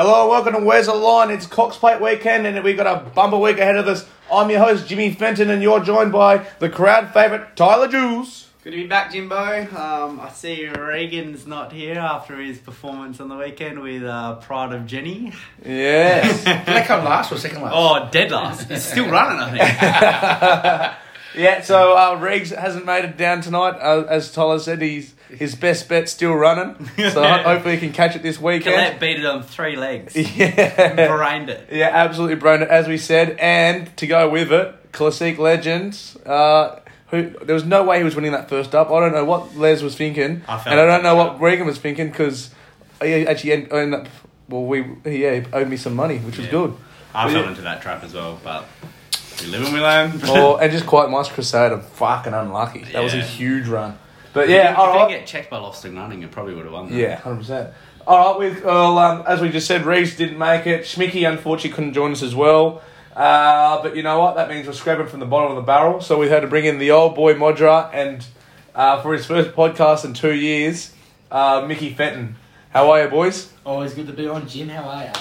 Hello, welcome to Where's the Line? It's Cox Plate weekend, and we've got a bumper week ahead of us. I'm your host, Jimmy Fenton, and you're joined by the crowd favourite, Tyler Jules. Good to be back, Jimbo. Um, I see Regan's not here after his performance on the weekend with uh, Pride of Jenny. Yes. Did they come last or second last? Oh, dead last. It's still running, I think. yeah, so uh, Riggs hasn't made it down tonight. Uh, as Tyler said, he's his best bet still running. So hopefully he can catch it this weekend. Colette beat it on three legs. Yeah. Brained it. Yeah, absolutely, brained it, As we said, and to go with it, Classic Legends. Uh, who there was no way he was winning that first up. I don't know what Les was thinking, I felt and I don't know what Regan was thinking because he actually end- ended up. Well, we yeah, he owed me some money, which was Yeah. good. I But fell yeah. into that trap as well, but we live and we learn. or and just quite nice Crusader. Fucking unlucky. That was a huge run. But yeah, if all I right. didn't get checked by Lofton running, it probably would have won. that. Yeah, hundred percent. All right, with well, um, as we just said, Reeves didn't make it. Schmicky unfortunately couldn't join us as well. Uh, but you know what? That means we're scraping from the bottom of the barrel. So we had to bring in the old boy Modra, and uh, for his first podcast in two years, uh, Mickey Fenton. How are you, boys? Always good to be on, Jim. How are you?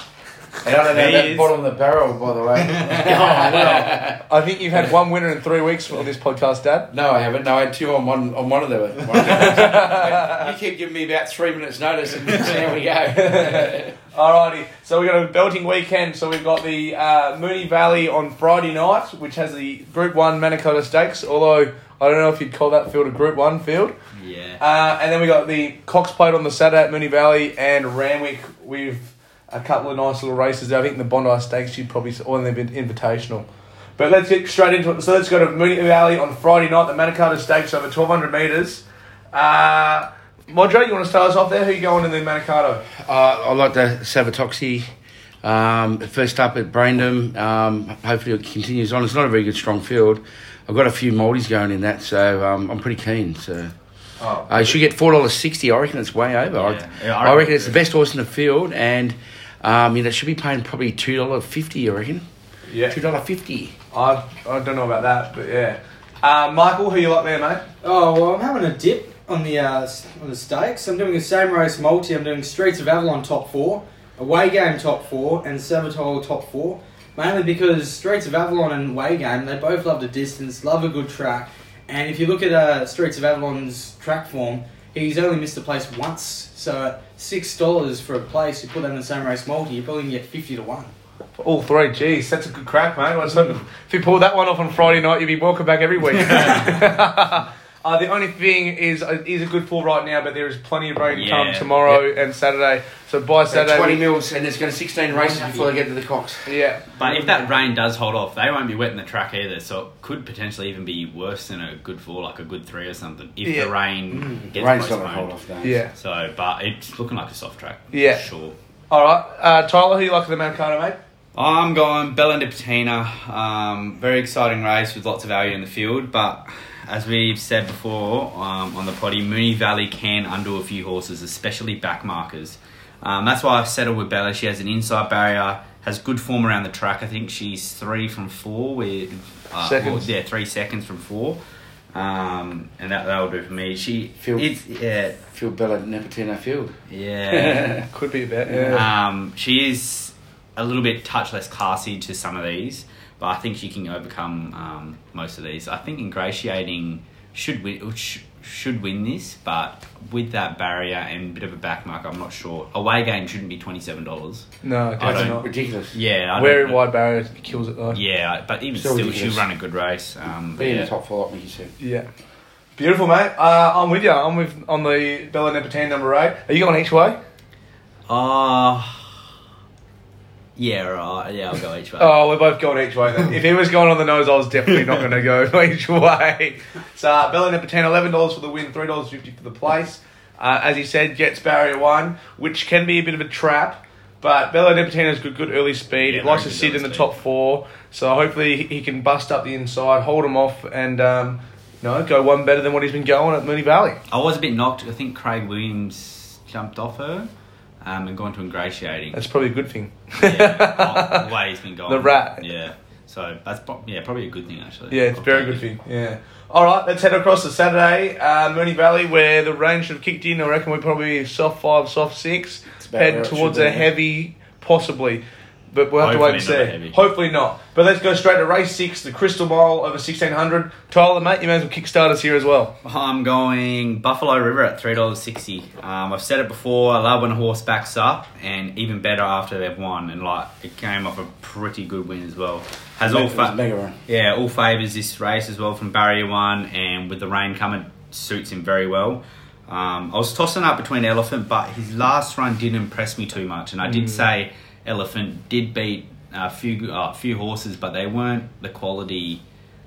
I don't know He that is. bottom of the barrel, by the way. I think you've had one winner in three weeks on this podcast, Dad. no, I haven't. No, I had two on one on one of the. One of the you keep giving me about three minutes notice, and there we go. Alrighty, so we've got a belting weekend. So we've got the uh, Moonee Valley on Friday night, which has the Group 1 Manikato Stakes, although I don't know if you'd call that field a Group 1 field. Yeah. Uh, and then we got the Cox Plate on the Saturday at Moonee Valley and Randwick with a couple of nice little races. I think the Bondi Stakes you'd probably or they've been invitational. But let's get straight into it. So let's go to Moonee Valley on Friday night. The Manikato Stakes over twelve hundred meters. Uh, Modra, you want to start us off there? Who you going in the Manikato? Uh, I like the Savatoxl. Um, first up at Braindham. Um, hopefully it continues on. It's not a very good strong field. I've got a few Maldies going in that, so um, I'm pretty keen. So Oh, uh, you should get four dollars sixty. I reckon it's way over. I- Yeah. Yeah, I I, reckon reckon it's the best horse in the field, and um, you know, should be paying probably two dollar fifty. I reckon yeah. two dollar fifty. I, I don't know about that, but yeah. Uh, Michael, who you like there, mate? Oh well, I'm having a dip on the uh, on the stakes. I'm doing the same race multi. I'm doing Streets of Avalon top four, Away Game top four, and Savatoxl top four. Mainly because Streets of Avalon and Away Game, they both love the distance, love a good track. And if you look at uh, Streets of Avalon's track form, he's only missed a place once. So at six dollars for a place, you put that in the same race multi, you probably can get fifty to one. All three. Jeez, that's a good crack, mate. Let's if you pull that one off on Friday night, you'd be welcome back every week. uh, the only thing is, uh, it is a good fall right now, but there is plenty of rain to come Yeah. tomorrow and Saturday. So by Saturday, Twenty we- mils, and there's going to sixteen races before they get to the Cox. yeah, But if that rain does hold off, they won't be wet in the track either, so it could potentially even be worse than a good four, like a good three or something, if Yeah. the rain gets Rain's not postponed. going to hold off. Though. yeah. So, but it's looking like a soft track. Yeah. for Sure. All right, uh, Tyler, who you like at the Manikato, mate? I'm going Bella Nipotina. Um, very exciting race with lots of value in the field, but as we've said before um, on the potty, Moonee Valley can undo a few horses, especially back markers. Um, that's why I've settled with Bella. She has an inside barrier, has good form around the track. I think she's three from four. With, uh, Seconds. well, yeah, three seconds from four. Um, and that that'll do for me. She, Feel- it's, yeah, Field Bella Nipotina Field. yeah. Could be a bet. Yeah. Um, she is a little bit touch less classy to some of these, but I think she can overcome um, most of these. I think ingratiating should win should win this, but with that barrier and bit of a back mark, I'm not sure. Away game shouldn't be twenty seven dollars. no, I definitely don't- Ridiculous. Yeah, I Very don't- wide barrier kills it though. Yeah, but even Still still, she'll run a good race. Um, but Be in yeah. the top four, like Mickey said. Yeah. Beautiful, mate. Uh, I'm with you. I'm with on the Bella Nipotina number eight. Are you going each way? Uh, yeah, right. Yeah, I'll go each way. Oh, we're both going each way then. if he was going on the nose, I was definitely not going to go each way. So, uh, Bella Nipotina, $11 for the win, $3.50 for the place. Uh, as he said, gets barrier one, which can be a bit of a trap. But Bella Nipotina has good, good early speed. Yeah, he likes to sit in the speed. top four. So hopefully he- he can bust up the inside, hold him off, and um, you know, go one better than what he's been going at Moonee Valley. I was a bit knocked. I think Craig Williams jumped off her um, and gone to ingratiating. That's probably a good thing. yeah, oh, the way he's been going. The rat. Yeah. So that's yeah probably a good thing actually. Yeah, it's a I'll very good thing. Yeah. All right, let's head across to Saturday, uh, Moonee Valley, where the rain should have kicked in. I reckon we're probably soft five, soft six. about Head towards a heavy possibly. But we'll have to wait and see. heavy. Hopefully not. But let's go straight to race six, the Crystal Mile over 1600. Tyler, mate, you may as well kickstart us here as well. I'm going Buffalo River at three dollars sixty. Um, I've said it before. I love when a horse backs up, and even better after they've won. And like it came off a pretty good win as well. Has all It was fa- run. yeah all favours this race as well from barrier one, and with the rain coming, suits him very well. Um, I was tossing up between Elephant, but his last run didn't impress me too much, and I did say Elephant did beat a few uh, few horses, but they weren't the quality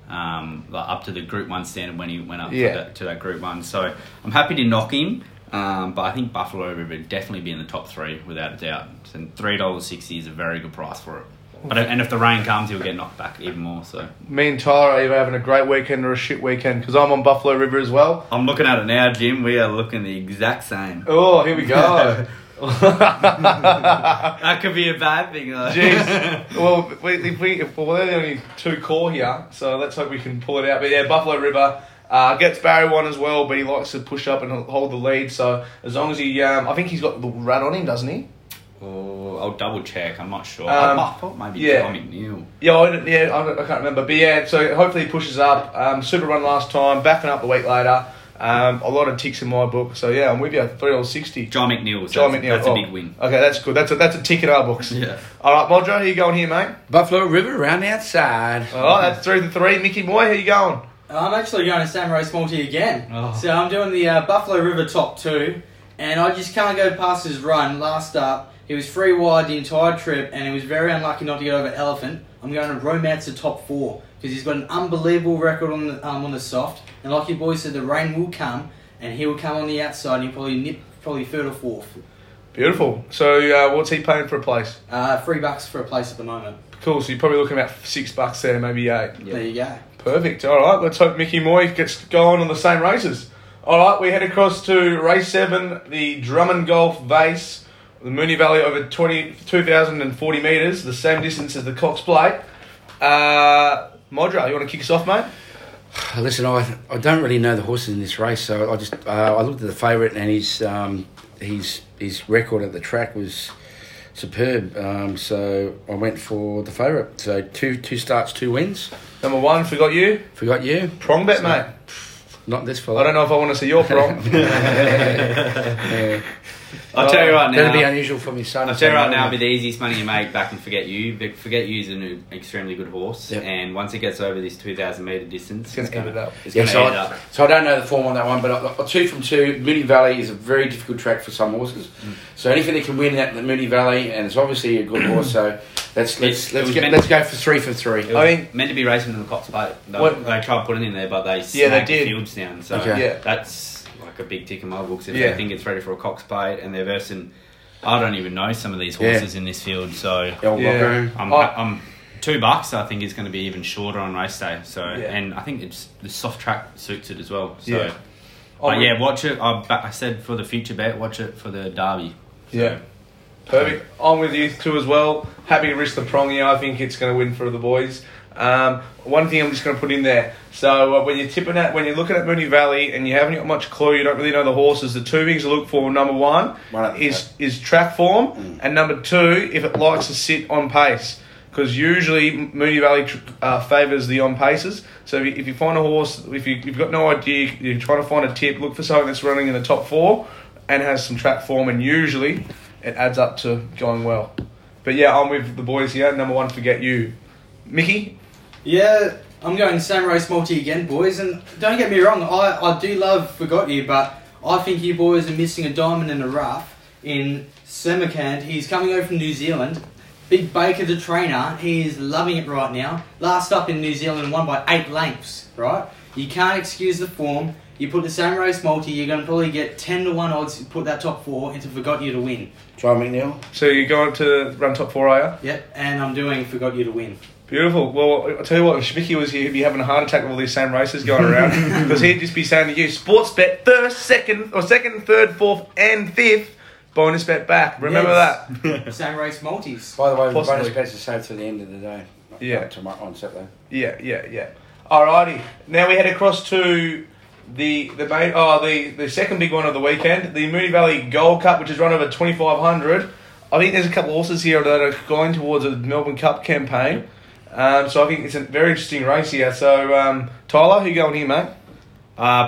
um, like up to the Group One standard when he went up Yeah. to, that, to that Group One. So I'm happy to knock him, um, but I think Buffalo River would definitely be in the top three without a doubt. And three dollars sixty is a very good price for it. But and if the rain comes, he'll get knocked back even more. So Me and Tyler are either having a great weekend or a shit weekend because I'm on Buffalo River as well. I'm looking at it now, Jim. We are looking the exact same. Oh, here we go. That could be a bad thing, though. Jeez. well, we, if we, if, well, they're the only two core here, so let's hope we can pull it out. But yeah, Buffalo River uh, gets Barry one as well, but he likes to push up and hold the lead. So as long as he, um, I think he's got the rat on him, doesn't he? Oh, I'll double check. I'm not sure. Um, I thought maybe yeah. Tom McNeil. Yeah, I, don't- yeah, I, I can't remember, but yeah. So hopefully he pushes up. Um, super run last time, backing up the week later. Um, a lot of ticks in my book. So yeah, I'm with you. Three dollars sixty. John McNeil. John that's, McNeil. That's a oh. big win. Okay, that's good. That's a that's a tick in our books. Yeah. All right, Modro, how you going here, mate? Buffalo River round the outside. All right, that's three to three. Mickey Boy, how you going? I'm actually going to same race multi again. Oh. So I'm doing the uh, Buffalo River top two, and I just can't go past his run. Last up, he was free wide the entire trip, and he was very unlucky not to get over Elephant. I'm going to Romance the top four because he's got an unbelievable record on the um, on the soft, and like your boy said, the rain will come, and he will come on the outside, and he'll probably nip probably third or fourth. Beautiful. So uh, what's he paying for a place? Uh, three bucks for a place at the moment. Cool. So you're probably looking about six bucks there, maybe eight. Yeah. There you go. Perfect. All right. Let's hope Mickey Moy gets going on the same races. All right. We head across to race seven, the Drummond Golf Vase, the Moonee Valley over 20, 2,040 metres, the same distance as the Cox Plate. Uh, Modra, you want to kick us off, mate? Listen, I, I don't really know the horses in this race, so I just uh, I looked at the favourite and his um, his his record at the track was superb. Um, so I went for the favourite. So two two starts, two wins. Number one, forgot you. Forgot you. Prong bet, mate. Not this fella. I don't know if I want to see your prong. Yeah. I'll tell you right now. That'd be unusual for me son. I'll tell you right now, it'll be the easiest money you make back and Forget You. But Forget You is an extremely good horse, Yep. and once it gets over this 2,000 metre distance, It's gonna eat it up. It's Yeah, going to so eat I, up. so I don't know the form on that one, but I, I, two from two. Moonee Valley is a very difficult track for some horses. Mm. So anything that can win at the Moonee Valley, and it's obviously a good horse. So let's let's It- it let's get, let's go for three for three. It was I mean- meant to be racing in the Cox Plate. They, What- they tried putting it in there, but they Yeah, they did. the fields down. So Okay. Yeah. that's like a big tick in my books. If Yeah. they think it's ready for a Cox Plate and they're versing, I don't even know some of these Yeah. horses in this field. So Yeah. I'm, Oh. I'm two bucks. I think is going to be even shorter on race day. So Yeah. and I think it's the soft track suits it as well. So. Yeah. But yeah, watch it. I, I said for the future bet, watch it for the derby. So, Yeah. Perfect. I'm with you too as well. Happy to risk the prong here. I think it's going to win for the boys. Um, one thing I'm just going to put in there. So uh, when you're tipping at, when you're looking at Moonee Valley and you haven't got much clue, you don't really know the horses. The two things to look for. Number one One at the is is track form, Mm. and number two if it likes to sit on pace. Because usually Moonee Valley uh, favours the on paces. So if you, if you find a horse, if you, you've got no idea, you're trying to find a tip, look for something that's running in the top four and has some track form, and usually it adds up to going well. But yeah, I'm with the boys here. Number one, forget you, Mickey. Yeah, I'm going same race multi again, boys. And don't get me wrong, I, I do love Forgot You, but I think you boys are missing a diamond in the rough in Samarkand. He's coming over from New Zealand. Big Baker, the trainer, he is loving it right now. Last up in New Zealand, won by eight lengths, right? You can't excuse the form. You put the same race multi, you're going to probably get 10 to 1 odds to put that top four into Forgot You to win. John McNeil. So you're going to run top four, are you? Yep, and I'm doing Forgot You to win. Beautiful. Well, I'll tell you what, if Mickey was here, he'd be having a heart attack with all these same races going around. Because he'd just be saying to you, sports bet first, second, or second, third, fourth, and fifth, bonus bet back. Remember Yes. that? same race multis. By the way, the Possibly. bonus bets are saved to the end of the day. Not- Yeah. not tomorrow on Saturday. Yeah, yeah, yeah. Alrighty. Now we head across to the the main oh the, the second big one of the weekend, the Moonee Valley Gold Cup, which is run over twenty five hundred. I think there's a couple of horses here that are going towards a Melbourne Cup campaign. Um, so I think it's a very interesting race here. So um, Tyler, who going here, mate? Uh,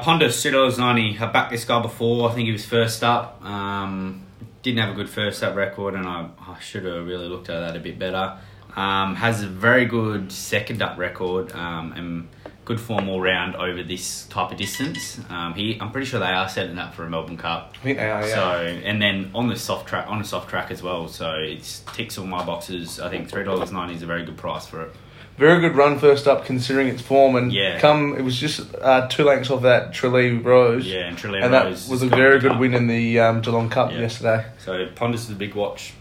dollars ninety. I backed this guy before. I think he was first up. Um, didn't have a good first up record, and I, I should have really looked at that a bit better. Um, has a very good second up record um, and good form all round over this type of distance. Um, he, I'm pretty sure they are setting up for a Melbourne Cup. I think they are, yeah. So and then on the soft track, on a soft track as well. So it ticks all my boxes. I think three dollars ninety is a very good price for it. Very good run first up considering its form and Yeah. come it was just uh, two lengths off that Tralee Rose. Yeah, and Trillium And that Rose was a very good cup. win in the um, Geelong Cup Yeah. yesterday. So Pondus is a big watch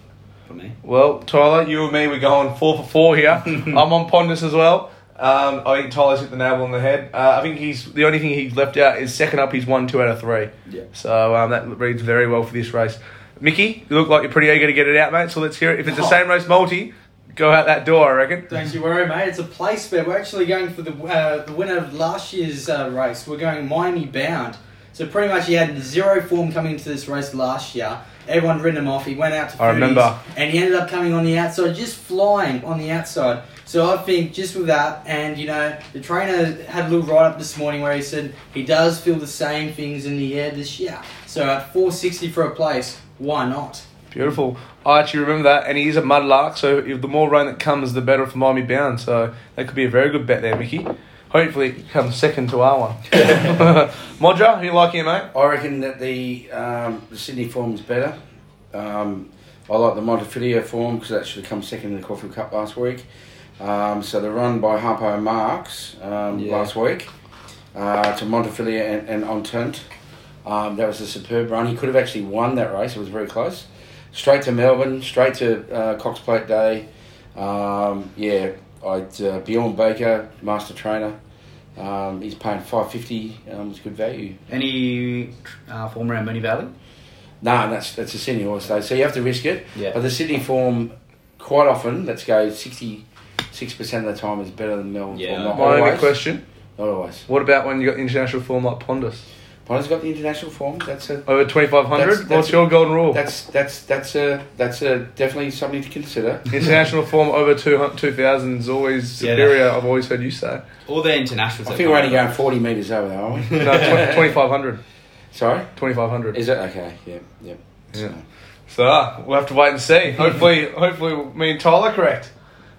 for me. Well, Tyler, you and me, we're going four for four here. I'm on Pondus as well. Um, I think Tyler's hit the nail on the head. Uh, I think he's the only thing he's left out is second up. He's won two out of three. Yeah. So um, that reads very well for this race. Mickey, you look like you're pretty eager to get it out, mate. So let's hear it. If it's the Oh. same race multi, go out that door. I reckon. Don't you worry, mate. It's a place bet. We're actually going for the uh, the winner of last year's uh, race. We're going Miami bound. So pretty much he had zero form coming into this race last year. Everyone written him off. He went out to I 30s, remember. and he ended up coming on the outside, just flying on the outside. So I think just with that, and you know, the trainer had a little write up this morning where he said he does feel the same things in the air this year. So at 460 for a place, why not? Beautiful. I actually remember that, and he is a mud lark. So if the more rain that comes, the better for Miami bound. So that could be a very good bet there, Mickey. Hopefully, it comes second to our one. Modra, who you like here, mate? I reckon that the, um, the Sydney form's better. Um, I like the Montevideo form because that should have come second in the Caulfield Cup last week. Um, so the run by Harpo Marx um, Yeah. last week uh, to Montevideo and, and Entente, um, that was a superb run. He could have actually won that race. It was very close. Straight to Melbourne, straight to uh, Cox Plate Day. Um, yeah, I'd uh, Bjorn Baker, master trainer. Um, he's paying five fifty. Um, it's good value. Any uh, form around Moonee Valley? No, that's that's a Sydney horse though, so you have to risk it. Yeah. But the Sydney form, quite often, let's go sixty six percent of the time is better than Melbourne Yeah. form. Not My only question: Not always. What about when you got international form like Pondus Ponder's got the international form. That's a over twenty five hundred. That's- What's your golden rule? that's that's that's a that's a definitely something to consider. International form over two two thousand is always Yeah, superior. I've always heard you say. All the internationals. I think we're only out. going forty meters over there, aren't we? No, twenty five hundred. Sorry, Twenty five hundred. is it okay? Yeah, yeah. Yeah. So uh, we'll have to wait and see. Hopefully, hopefully, me and Tyler correct.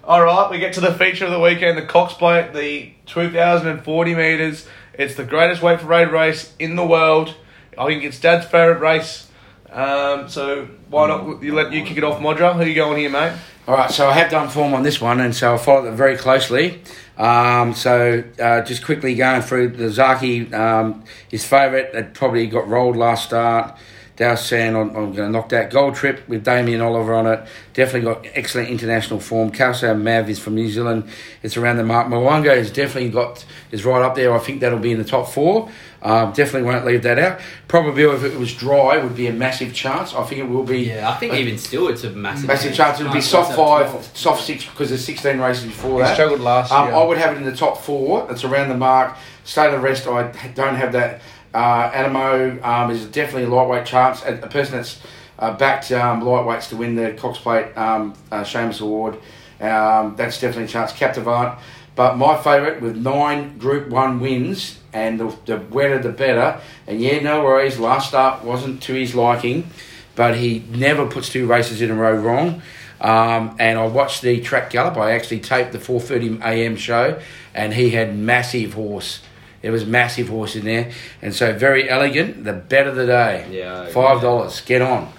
All right, we get to the feature of the weekend, the Cox Plate, the 2,040 meters. It's the greatest weight for raid race in the world. I think it's Dad's favorite race. Um, so why not you let you kick it off, Modra? Who you going here, mate? All right, so I have done form on this one, and so I followed it very closely. Um, so uh, just quickly going through the Zaaki, um, his favourite, that probably got rolled last start. Dow Sand, I'm, I'm going to knock that. Gold Trip with Damien Oliver on it. Definitely got excellent international form. Kalsar Mav is from New Zealand. It's around the mark. Mo'unga has definitely got is right up there. I think that'll be in the top four. Um, definitely won't leave that out. Probably if it was dry, would be a massive chance. I think it will be. Yeah, I think even still it's a massive. Massive chance. It'll be soft five, 12. soft six because there's 16 races before He that. struggled last Um, year. I would have it in the top four. It's around the mark. State of rest, I don't have that. Uh, Anamoe um, is definitely a lightweight chance. A, a person that's uh, backed um, lightweights to win the Cox Plate um, uh, Shamus Award. Um, that's definitely a chance. Captivant. But my favourite with nine Group 1 wins, and the, the wetter the better. And yeah, no worries, last start wasn't to his liking, but he never puts two races in a row wrong. Um, and I watched the track gallop. I actually taped the 4:30 a.m. show, and he had massive horse. There was massive horse in there, and so very elegant. The bet of the day, Yeah, five dollars. Get on.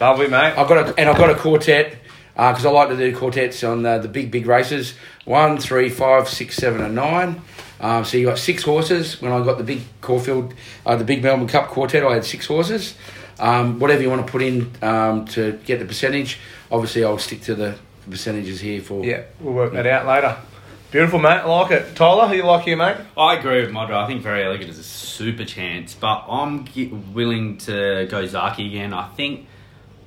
Lovely, mate. I've got a, and I've got a quartet because I like to do quartets on uh, the big big races. One, three, five, six, seven, and nine. Um, so you got six horses. When I got the big Caulfield, uh, the big Melbourne Cup quartet, I had six horses. Um, whatever you want to put in um, to get the percentage. Obviously, I'll stick to the percentages here for. Yeah, we'll work that out later. Beautiful, mate. I like it. Tyler, who you like here, mate? I agree with Modra. I think Verry Elegant is a super chance, but I'm willing to go Zaaki again. I think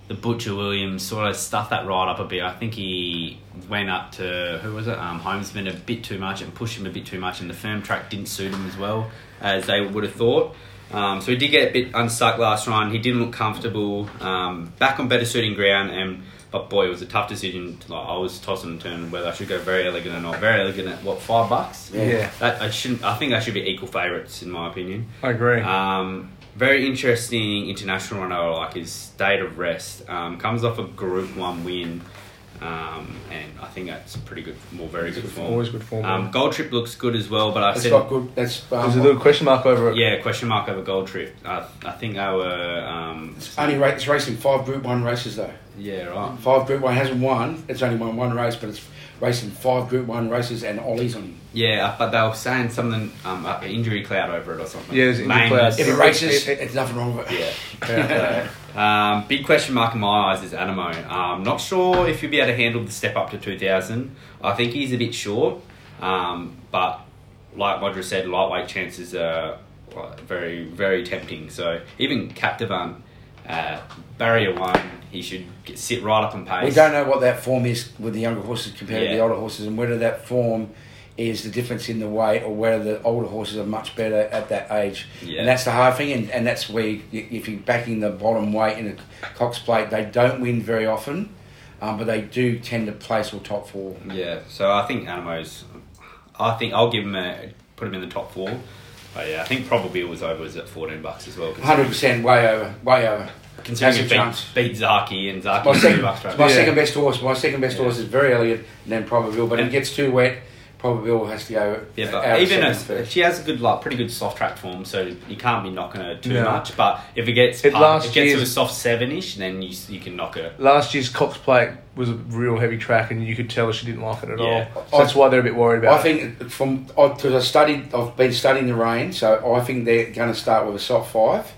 the Butcher Williams sort of stuffed that right up a bit. I think he went up to who was it? Um, Holmesman a bit too much and pushed him a bit too much, and the firm track didn't suit him as well as they would have thought. Um, so he did get a bit unstuck last run. He didn't look comfortable. Um, back on better suiting ground, and but boy, it was a tough decision. Like, I was tossing and turning whether I should go very elegant or not. Very elegant at what five bucks? Yeah. That I shouldn't. I think that should be equal favourites in my opinion. I agree. Um, very interesting international runner I like his state of rest. Um, comes off a Group One win, um, and I think that's pretty good, more very good form. Always good form. Um, Gold Trip looks good as well, but I That's said got good. That's um, There's a little question mark over it. yeah, question mark over Gold Trip. I, I think they were um, only ra- it's racing five Group One races though. yeah right. Five Group One hasn't won. It's only won one race, but it's racing five Group One races and Ollie's on him. Yeah, but they were saying something um, uh, injury cloud over it or something. Yeah, there's injury cloud. If it races, it, it's nothing wrong with it. Yeah. Yeah. Um, big question mark in my eyes is Anamoe. Um, not sure if he'll be able to handle the step up to 2000. I think he's a bit short, um, but like Roger said, lightweight chances are uh, very, very tempting. So even Captivant, uh, barrier one, he should get, sit right up on pace. We don't know what that form is with the younger horses compared to the older horses, and whether that form is the difference in the weight or whether the older horses are much better at that age. Yeah. And that's the hard thing, and, and that's where you, if you're backing the bottom weight in a Cox plate, they don't win very often, um, but they do tend to place or top four. Yeah, so I think Anamoe's. I think I'll give him a put him in the top four. But yeah, I think probably was over was at fourteen bucks as well. Hundred percent, way over, way over. Considering it beat, beat Zaaki and Zaaki My second, two bucks right my Yeah. second best horse. My second best Yeah. horse is very elegant, and then Probably, but And- it gets too wet, Probably all has to go. Yeah, but of even second as she has a good, like, pretty good soft track form, so you can't be knocking her too No. much. But if it gets It past- last it gets to a soft seven-ish, then you you can knock her. Last year's Cox Plate was a real heavy track, and you could tell she didn't like it at Yeah. all. So that's why they're a bit worried about I think from because I studied, I've been studying the rain, so I think they're going to start with a soft five,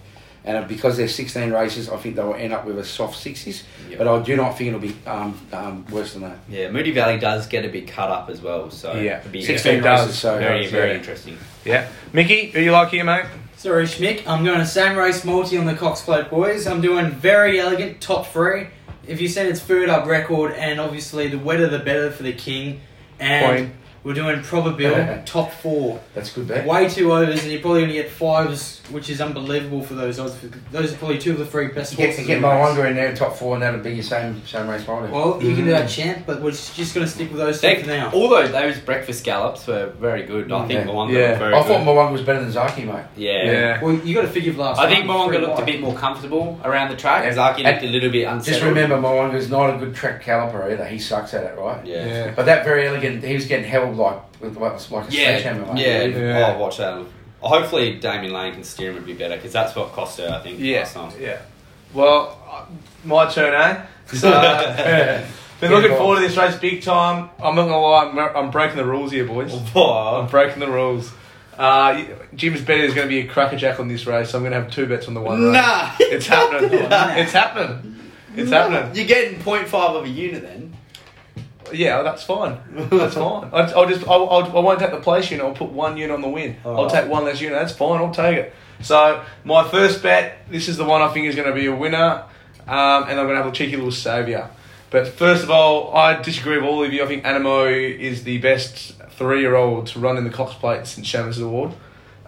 and because there's 16 races, I think they will end up with a soft sixes. Yep. But I do not think it'll be um, um, worse than that. Yeah, Moonee Valley does get a bit cut up as well, so Yeah. it'd be 16 does. races, so very uh, very yeah. interesting. Yeah. Mickey, who you like here, mate? Sorry, Schmick. I'm going to same race multi on the Cox Plate boys. I'm doing very elegant top three. If you said it's third up record, and obviously the wetter the better for the king, and Queen. We're doing probability top four. That's a good bet. Way two overs, and you're probably going to get fives, which is unbelievable for those odds. Those are probably two of the three best Get, horses. get in the my race. in there, top four, and that'll be your same same race multi. Well, you can do that mm. champ, but we're just going to stick with those two for now. all those those breakfast gallops were very good. I think Yeah. Mo'unga Yeah. looked very I good. thought Mo'unga was better than Zaaki, mate. yeah. Yeah. Well, you got to figure last. I think time, Mo'unga three looked a bit more comfortable around the track. Yeah. Zaaki looked a little bit unsettled. Just remember, Mo'unga's not a good track caliper either. He sucks at it, right? Yeah. Yeah. But that very elegant, he was getting held like with like, like a Yeah, sledgehammer. mate. yeah. Yeah. I'll watch that. Hopefully, Damian Lane can steer him a bit better because that's what cost her, I think, Yeah. last time. Yeah. Well, uh, my turn, eh? So, been Get looking forward to this race big time. I'm not gonna lie, I'm, I'm breaking the rules here, boys. I'm Whoa. breaking the rules. Uh, Jim's bet is going to be a crackerjack on this race, so I'm going to have two bets on the one race. Nah. It's happening. Nah. it's happening. It's happening. You're getting 0.5 of a unit then. Yeah, that's fine. That's fine. I, I'll just I'll, I'll, I won't take the place unit. I'll put one unit on the win. I'll take one less unit. That's fine. I'll take it. So my first bet. This is the one I think is going to be a winner, um, and I'm going to have a cheeky little saviour. But first of all, I disagree with all of you. I think Anamoe is the best three-year-old to run in the Cox Plate since Shamus Award.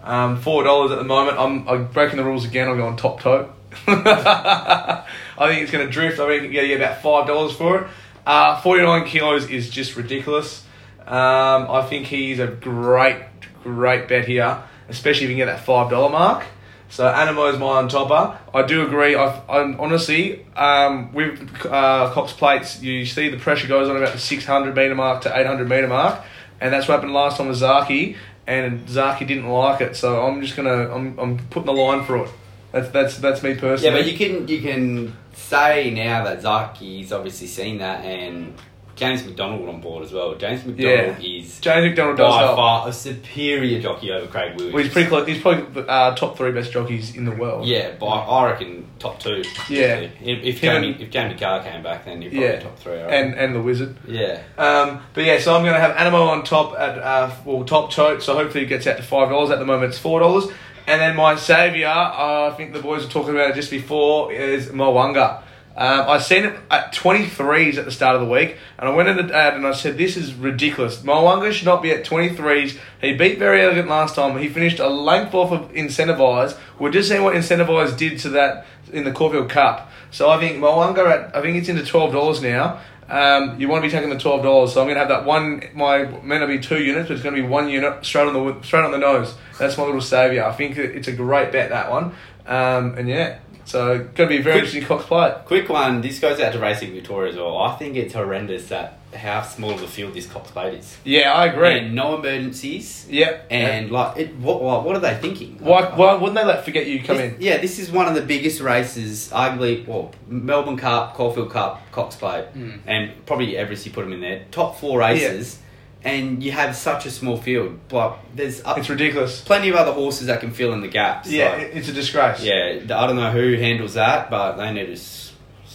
Um, Four dollars at the moment. I'm, I'm breaking the rules again. I'm going on top tote. I think it's going to drift. I think you get about five dollars for it. Uh, 49 kilos is just ridiculous. Um, I think he's a great, great bet here, especially if you can get that five dollar mark. So Anamoe is my on topper. I do agree. I, I honestly, um, with uh, Cox plates, you see the pressure goes on about the 600 meter mark to 800 meter mark, and that's what happened last time with Zaaki, and Zaaki didn't like it. So I'm just gonna, I'm, I'm putting the line for it. That's that's that's me personally. Yeah, but you can you can say now that Zaaki's obviously seen that and James McDonald on board as well. James McDonald is James McDonald does by help. far a superior jockey over Craig Williams. Well, he's pretty close. He's probably uh, top three best jockeys in the world. Yeah, but I reckon top two. Yeah. If, if Jamie and- if Jamie Kah came back, then you're probably Yeah. top three. And and the wizard. yeah, Um, but yeah, so I'm going to have Anamoe on top at uh, well top tote. So hopefully it gets out to five dollars. At the moment, it's four dollars. And then my saviour, uh, I think the boys were talking about it just before, is Mo'unga. Um, I seen it at 23s at the start of the week, and I went in the ad and I said, This is ridiculous. Mo'unga should not be at 23s. He beat Verry Elegant last time. He finished a length off of Incentivise. We're just seeing what Incentivise did to that in the Caulfield Cup. So I think Mo'unga, at, I think it's into $12 now. Um, you want to be taking the twelve dollars, so I'm going to have that one. My meant to be two units, but it's going to be one unit straight on the straight on the nose. That's my little saviour. I think it's a great bet that one. Um, and yeah, so going to be a very Quick- interesting Cox play. Quick one. This goes out to Racing Victoria as well. I think it's horrendous that how small of a field this Cox Plate is. Yeah, I agree. And no emergencies. yeah, And like, it, what, what, what are they thinking? why, why wouldn't they let forget you come This- in? Yeah, this is one of the biggest races, arguably, well, Melbourne Cup, Caulfield Cup, Cox Plate, hmm. and probably Everest, you put them in there. Top four races, and you have such a small field. But there's up, It's ridiculous. plenty of other horses that can fill in the gaps. Yeah, like- it's a disgrace. yeah, I don't know who handles that, but they need to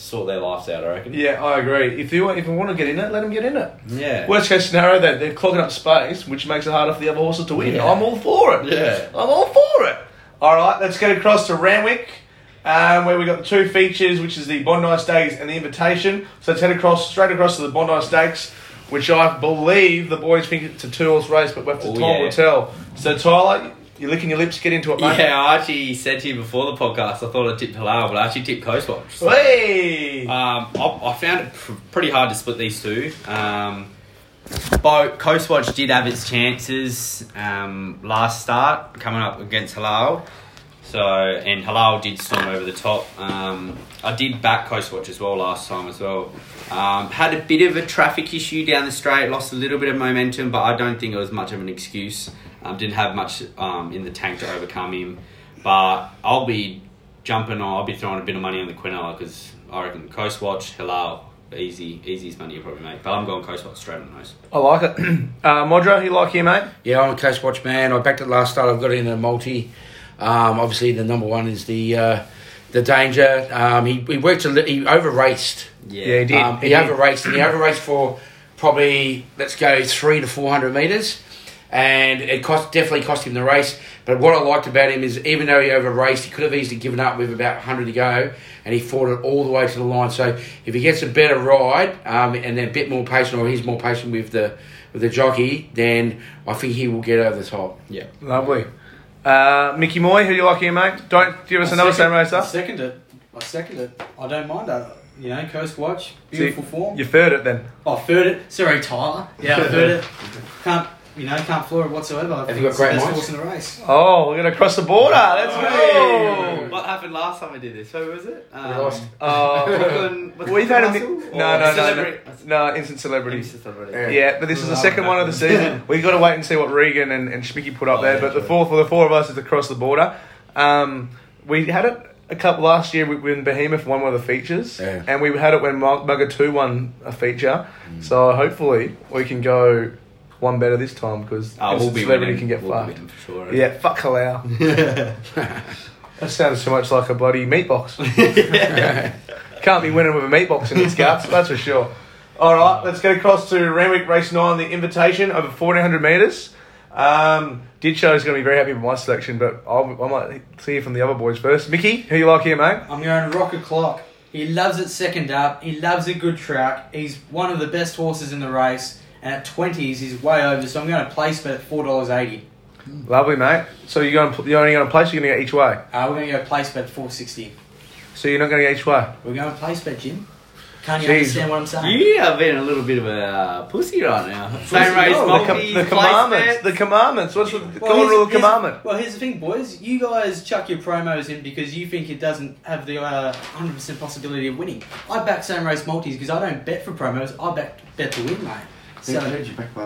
sort their lives out, I reckon. Yeah, I agree. If you want, if you want to get in it, let them get in it. Yeah. Worst case scenario, that they're clogging up space, which makes it harder for the other horses to win. Yeah. I'm all for it. Yeah. I'm all for it. All right, let's get across to Randwick, um, where we got the two features, which is the Bondi Stakes and the Invitation. So let's head across straight across to the Bondi Stakes, which I believe the boys think it's a two horse race, but we have to Oh, time yeah. will tell. So Tyler, you're licking your lips. Get into it, mate. Yeah, I actually said to you before the podcast, I thought I tipped Halal, but I actually tipped Coast Watch. So- Hey. Um, I, I found it pr- pretty hard to split these two. Um, Coast Watch did have its chances um, last start coming up against Halal. So and Halal did storm over the top. Um, I did back Coast Watch as well last time as well. Um, had a bit of a traffic issue down the straight, lost a little bit of momentum, but I don't think it was much of an excuse. Um, didn't have much um, in the tank to overcome him. But I'll be jumping on. I'll be throwing a bit of money on the Quinella because I reckon Coast Watch, Halal, easy, easiest money you probably make. But I'm going Coast Watch straight on the nose. I like it. uh, Modra, you like here, mate? Yeah, I'm a Coast Watch man. I backed it last start. I've got it in a multi. Um, obviously, the number one is the uh, the danger. Um, he, he worked a li- he over raced. Yeah, he did. Um, he He did. over raced and he over raced for probably let's go three to four hundred meters, and it cost definitely cost him the race. But what I liked about him is even though he over raced, he could have easily given up with about hundred to go, and he fought it all the way to the line. So if he gets a better ride um, and then a bit more patient, or he's more patient with the with the jockey, then I think he will get over the top. Yeah. Lovely. Uh, Mickey Moy, who you like here, mate? Don't give us I another second- same racer. I second it. I second it. I don't mind that. You know, Coast Watch, beautiful See, form. You third it then. Oh, third it. Sorry, Tyler. Yeah, I third it. Can't, you know, can't floor it whatsoever. I Have you got it's great best minds? horse in the race. Oh, we're gonna cross the border. Let's go. What happened last time I did this? Who was it? Um, lost. Uh, Brooklyn- was it we've had a mi- Russell? no, Or no, no, no, Celebrity? no, instant celebrity. Instant Celebrity. Yeah. Yeah, but this is the second one of the season. We've got to wait and see what Regan and, and Schmicky put up Oh, there. yeah, But the true. fourth for the four of us is across the border. Um, we had it a couple last year when Behemoth won one of the features, Yeah. and we had it when Mugger Two won a feature. Mm. So hopefully we can go one better this time because Oh, we'll be celebrity winning. can get we'll fucked. for sure. Yeah, fuck Halal. that sounds too much like a bloody meat box. Can't be winning with a meat box in its guts, that's for sure. All right, let's get across to Randwick Race 9, the invitation over 1400 metres. Um, did show is going to be very happy with my selection, but I'll, I might see from the other boys first. Mickey, who you like here, mate? I'm going Rocket Clock. He loves it second up. He loves a good track. He's one of the best horses in the race. And at 20s, he's way over. So I'm going to place bet at $4.80. Lovely, mate. So you're going to, you're only going to place, you're going to go each way. Uh, we're going to go place bet at 460 So you're not going to go each way. We're going to place bet, Jim. Can't you Jeez. understand what I'm saying? You have been a little bit of a uh, pussy right now. Same race, no, The, com- the commandments. The commandments. What's the, the Well, golden rule of here's- commandment? Well, here's the thing, boys. You guys chuck your promos in because you think it doesn't have the uh, 100% possibility of winning. I back same race multis because I don't bet for promos. I bet bet to win, mate. So,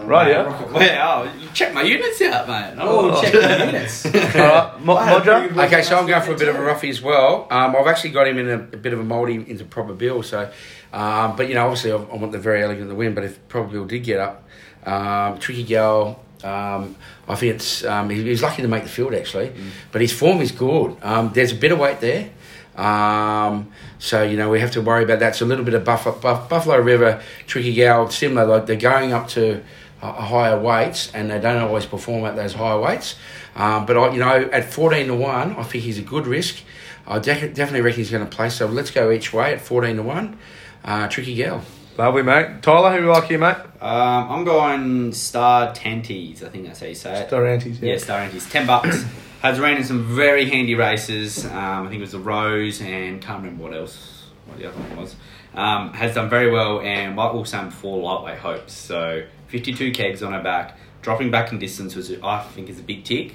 Right, yeah. Rocket Clock. Wow, you check my units out, mate. Oh, check the units. All right, Mo- I had a Modra? pretty good Okay, so I'm going for a bit of a weekend roughie as well. Um, I've actually got him in a, a bit of a mouldy into proper bill. So, um, but you know, obviously, I, I want the very elegant to win. But if proper bill did get up, um, tricky gal. Um, I think it's um, he, he's lucky to make the field actually, but his form is good. Um, there's a bit of weight there. Um, so you know we have to worry about that. So a little bit of Buffalo, Buff, Buffalo River, Tricky Gal, similar. Like they're going up to uh, higher weights, and they don't always perform at those higher weights. Um, but I, you know, at fourteen to one, I think he's a good risk. I de- definitely reckon he's going to play. So let's go each way at fourteen to one. Uh, tricky gal. Lovely, mate. Tyler, who you like here, mate? Um, I'm going Star Tenties. I think that's how you say it. Star Antis, yeah. Yeah, Star Antis. Ten bucks. Has ran in some very handy races. Um, I think it was the Rose and can't remember what else. What the other one was. Um, has done very well and like we were saying lightweight hopes. So 52 kegs on her back, dropping back in distance was I think is a big tick.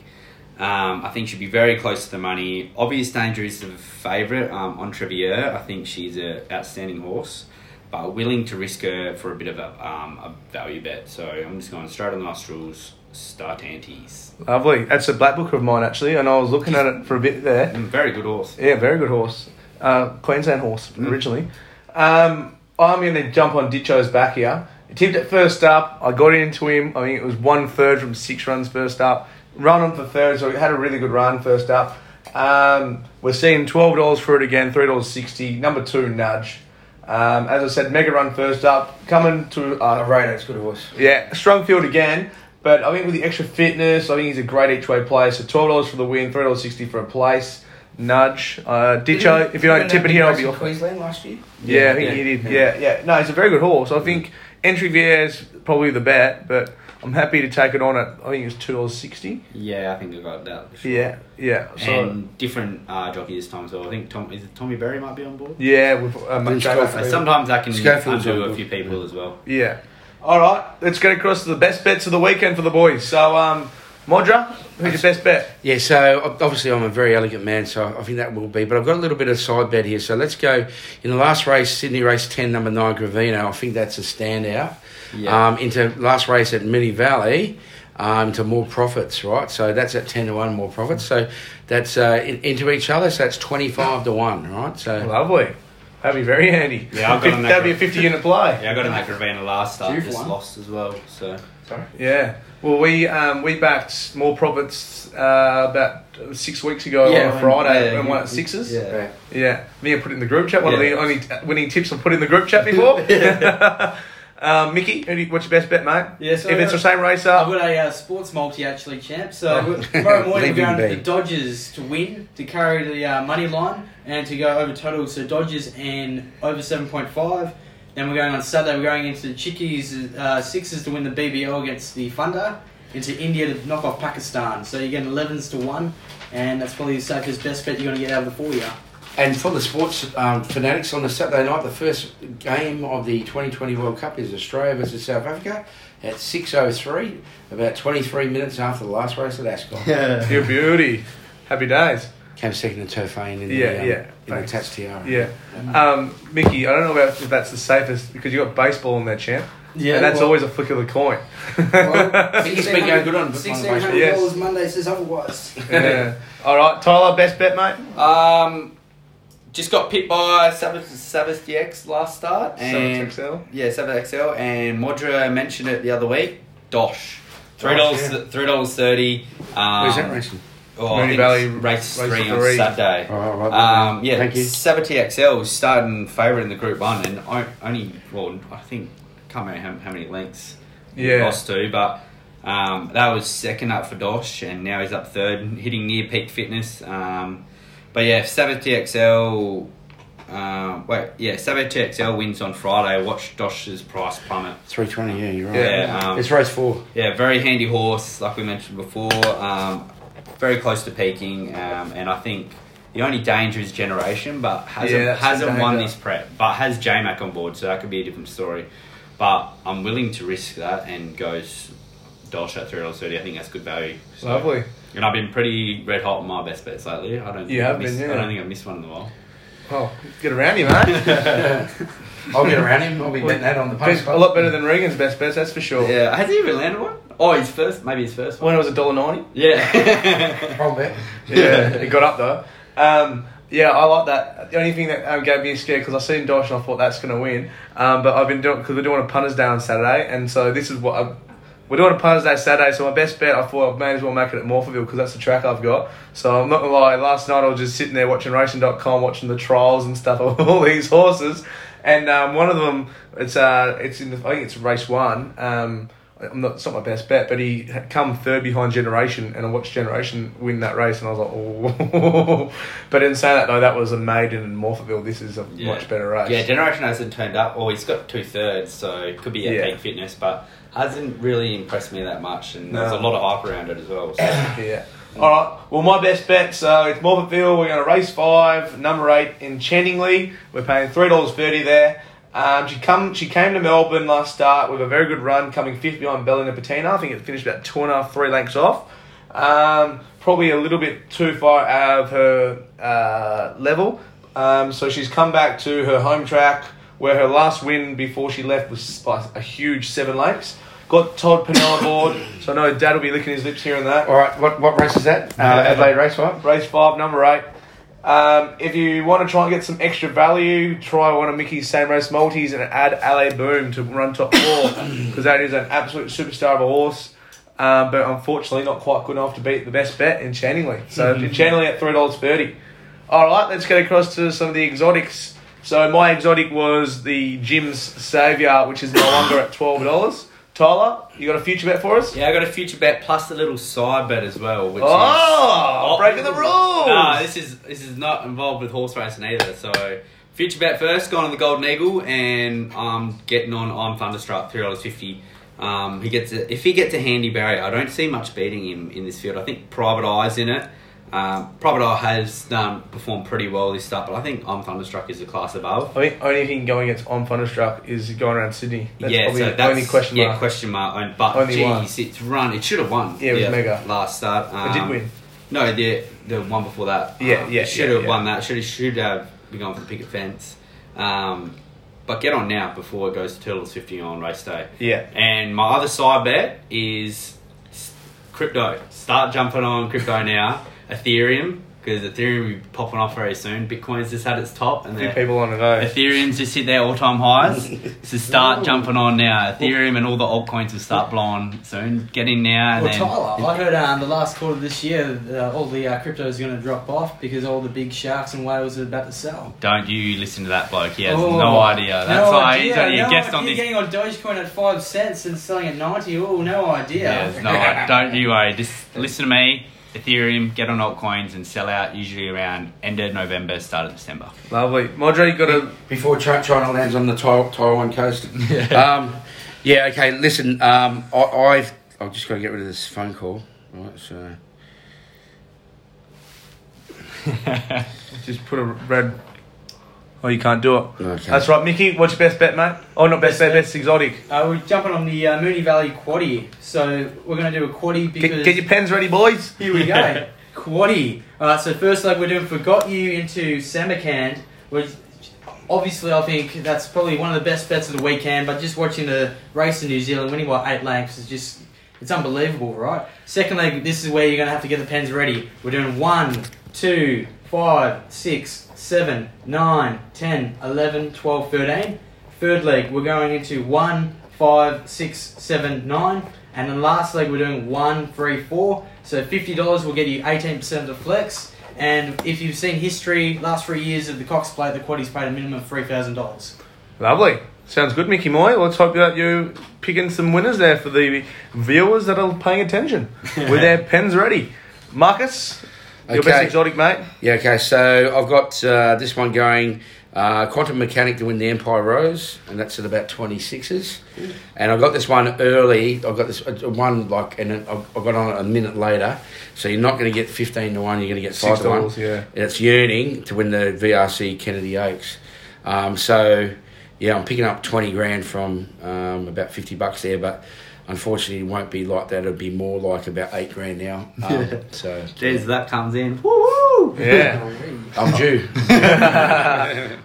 Um, I think she'd be very close to the money. Obvious Danger is the favourite um, on Trevier. I think she's an outstanding horse, but willing to risk her for a bit of a, um, a value bet. So I'm just going straight on the nostrils, start antes. Lovely. That's a black book of mine, actually, and I was looking at it for a bit there. Mm, Very good horse. Yeah, very good horse. Uh, Queensland horse, Mm. originally. Um, I'm going to jump on Ditcho's back here. He tipped it first up. I got into him. I think it was one third from six runs first up. Run on for third, so he had a really good run first up. Um, we're seeing twelve dollars for it again, three dollars sixty. Number two, Nudge. Um, as I said, mega run first up, coming to Uh, Rado, it's good horse. yeah, strong field again. But I think with the extra fitness, I think he's a great each way player. So twelve dollars for the win, three dollars sixty for a place. Nudge, uh, Ditcho. If you don't tip it here, I'll be off. Queensland last year. Yeah, I think Yeah, he did. yeah. Yeah, yeah. No, he's a very good horse. I think entry VA is probably the bet, but I'm happy to take it on at. I think it was two dollars sixty. Yeah, I think I got that. sure. Yeah, yeah. So and different uh, jockey this time. So I think Tom is it Tommy Berry might be on board. yeah, with uh, Then Jago Schofield. Freeman. Sometimes I can Schofield's undo a few people as well. Yeah. All right, let's get across to the best bets of the weekend for the boys. So, um, Modra, who's your best bet? Yeah, so obviously I'm a very elegant man, so I think that will be. But I've got a little bit of side bet here. So let's go in the last race, Sydney race 10, number 9, Gravino. I think that's a standout. Yeah. Um, into last race at Moonee Valley, um, to more profits, right? So that's at 10 to 1 more profits. So that's uh, in, into each other, so that's 25 to 1, right? So Lovely. That'd be very handy. Yeah, I've got on that That'd be a 50 unit play. Yeah, I got in that Gravina last start, Due for just one. lost as well. So Sorry. Yeah. Well, we um, we backed more profits uh, about six weeks ago Yeah, on a when- Friday yeah, and you- one at sixes. yeah. Yeah. Me, I put it in the group chat. One of the only winning tips I put in the group chat before. um, Mickey, what's your best bet, mate? Yeah, so if it's the same race I've got a uh, sports multi actually, champ. So tomorrow morning we're going to the Dodgers to win, to carry the uh, money line, and to go over total. So Dodgers and over seven point five. Then we're going on Saturday. We're going into the Chickies uh, Sixers to win the BBO against the Funder. Into India to knock off Pakistan. So you're getting 11s to one, and that's probably the safest best bet you're going to get out of the four year. And for the sports um, fanatics on the Saturday night, the first game of the 2020 World Cup is Australia versus South Africa at 6.03, about 23 minutes after the last race at Ascot. your beauty. Happy days. Came second in Turfane in the, Yeah, um, yeah, in the thanks. Tats Tiara. Yeah. Um, Mickey, I don't know about if that's the safest because you got baseball in there, champ. Yeah, and that's well- always a flick of the coin. I think it's been going good on, on Sixteen baseball. hundred Yes. dollars Monday says otherwise. yeah. All right, Tyler, best bet, mate. um, just got picked by Sabbath Sabbath DX last start and XL. yeah Savatoxl and Modra mentioned it the other week. Dosh. Three dollars, Dosh, yeah. three dollars thirty. Um, Where's that racing? Oh, I Moonee Valley race, race three on three. Saturday. Oh, right, Um, yeah, Thank you. Savatoxl was starting favourite in the Group One, and only well, I think can't remember how, how many lengths he Yeah. lost to, but um, that was second up for Dosh, and now he's up third, hitting near peak fitness. Um, but yeah, Savatoxl. Um, wait, yeah, Savatoxl wins on Friday. Watch Dosh's price plummet. 320, yeah, you're right. Yeah, um, it's race four. Yeah, very handy horse, like we mentioned before. Um, very close to peaking, um, and I think the only danger is generation, but hasn't Yeah, hasn't won this prep, but has JMac on board, so that could be a different story. But I'm willing to risk that and goes Dosh at three dollars thirty. I think that's good value. So- Lovely. And I've been pretty red hot on my best bets lately. I don't. Think You I've have missed, been, yeah. I don't think I've missed one in a while. Oh, get around you, mate. I'll get around him. I'll be betting that on the post. a lot better than Regan's best bets, that's for sure. Yeah, has he even landed one? Oh, his first, maybe his first one. When it was a dollar ninety. Yeah. Wrong bet. Yeah, it got up though. Um, yeah, I like that. The only thing that um, gave me a scare because I seen Dosh and I thought that's going to win. Um, but I've been doing because we're doing a punters day on Saturday, and so this is what I, we're doing a punters day Saturday. So my best bet, I thought I may as well make it at Morphettville because that's the track I've got. So I'm not gonna lie. Last night I was just sitting there watching Racing.com, watching the trials and stuff of all these horses, and um, one of them, it's uh, it's in the, I think it's race one. Um, I'm not, it's not my best bet, but he had come third behind Generation, and I watched Generation win that race, and I was like, oh. but in saying that, though, that was a maiden in Morphettville. This is a Yeah. much better race. Yeah, Generation hasn't turned up. Or he's got two thirds, so it could be at Yeah. peak fitness, but hasn't really impressed me that much. And there's a lot of hype around it as well. So. Yeah. All right. Well, my best bet. So it's Morphettville. We're going to race five, number eight, in Enchantingly. We're paying three dollars thirty there. Um, she come. She came to Melbourne last start with a very good run, coming fifth behind Bella Nipotina. I think it finished about two and a half, three lengths off. Um, probably a little bit too far out of her uh, level. Um, so she's come back to her home track, where her last win before she left was by a huge seven lengths. Got Todd Pannell aboard, so I know Dad will be licking his lips here and that. All right, what, what race is that? Uh, Adelaide race, five? Race five, number eight. Um, if you want to try and get some extra value, try one of Mickey's same race multis and add LA Boom to run top four because that is an absolute superstar of a horse. Um, but unfortunately, not quite good enough to beat the best bet, Enchantingly. So Enchantingly at three dollars thirty. All right, let's get across to some of the exotics. So my exotic was the Jim's Savior, which is no longer at twelve dollars. Tyler, you got a future bet for us? Yeah, I got a future bet plus the little side bet as well, which Oh, is breaking the rules. No, this is this is not involved with horse racing either. So future bet first, going on the Golden Eagle, and I'm um getting on on Thunderstruck three dollars fifty. Um, he gets a, if he gets a handy barrier, I don't see much beating him in this field. I think Private Eye's in it. Um, Private Eye has done performed pretty well this start, but I think I'm Thunderstruck is a class above. I think only thing going against on Thunderstruck is going around Sydney. That's yeah, probably so that's only question mark. yeah, question mark. And- But Only geez, one. it's run. It should have won. Yeah, it was mega. last start. It did Um, win. No, the the one before that. Yeah, um, yeah, Should yeah, have yeah. won that. Should should have been going for the picket fence. Um, but get on now before it goes to Turtles fifty on race day. Yeah. And my other side bet is crypto. Start jumping on crypto now. Ethereum because Ethereum will be popping off very soon. Bitcoin's just had its top, and A few people want to go. Ethereum's just hit their all-time highs. so start jumping on now. Ethereum and all the altcoins will start blowing soon. Get in now. Well, then, Tyler, I heard um, the last quarter of this year, uh, all the uh, crypto is going to drop off because all the big sharks and whales are about to sell. Don't you listen to that bloke. He has Oh, no idea. That's no why idea, he's only a guest idea. on this. Getting on Dogecoin at five cents and selling at ninety. Oh, no idea. Yes, no, don't you worry. Just listen to me. Ethereum, get on altcoins and sell out usually around end of November, start of December. Lovely. Modre, you got a. Before China lands on the Taiwan coast. um, yeah, okay, listen, um, I, I've, I've just got to get rid of this phone call. Right, so. Just put a red. Oh, you can't do it. Okay. That's right, Mickey. What's your best bet, mate? Oh, not best, Best bet, bet. best exotic. Uh, we're jumping on the uh, Moonee Valley Quaddy. So we're going to do a Quaddy because. Get, get your pens ready, boys. Here we go. Quaddy. Alright, so first leg we're doing Forgot You into Samarkand, which obviously I think that's probably one of the best bets of the weekend, but just watching the race in New Zealand, winning by eight lengths is just, it's unbelievable, right? Second leg, this is where you're going to have to get the pens ready. We're doing one, two, five, six, seven, nine, ten, eleven, twelve, thirteen. Third leg, we're going into one, five, six, seven, nine. And then last leg, we're doing one, three, four. So $50 will get you 18% of the flex. And if you've seen history, last three years of the Cox Plate, the quaddies paid a minimum of $3,000. Lovely. Sounds good, Mickey Moy. Let's hope that you're picking some winners there for the viewers that are paying attention with their pens ready. Marcus, your Okay. best exotic, mate. Yeah, okay, so I've got uh, this one going uh, Quantum Mechanic to win the Empire Rose, and that's at about 26s. And I got this one early. I got this uh, one, like, and I I got on it a minute later. So you're not going to get 15 to 1, you're going to get 5 Six to 1. yeah. And it's yearning to win the VRC Kennedy Oaks. Um, so, yeah, I'm picking up 20 grand from um, about 50 bucks there, but unfortunately it won't be like that. It'll be more like about 8 grand now. Um, so, There's that comes in. Woo! Yeah. I'm due.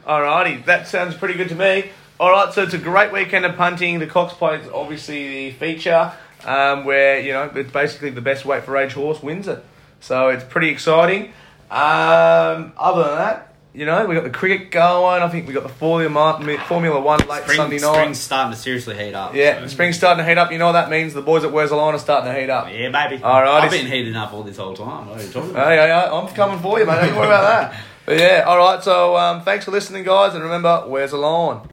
Alrighty, that sounds pretty good to me. Alright, so it's a great weekend of punting. The Cox Plate is obviously the feature um, where, you know, it's basically the best weight for age horse wins it. So it's pretty exciting. Um, other than that, you know, we got the cricket going. I think we got the Formula, Formula One late Spring, Sunday night. spring's starting to seriously heat up. Yeah, so- spring's starting to heat up. You know what that means? The boys at Wesleyan are starting to heat up. Yeah, baby. All right, I've it's- been heating up all this whole time. What are you talking about? Hey, hey, hey, I'm coming for you, mate. Don't worry about that. But yeah, all right. So um, thanks for listening, guys, and remember, where's the line?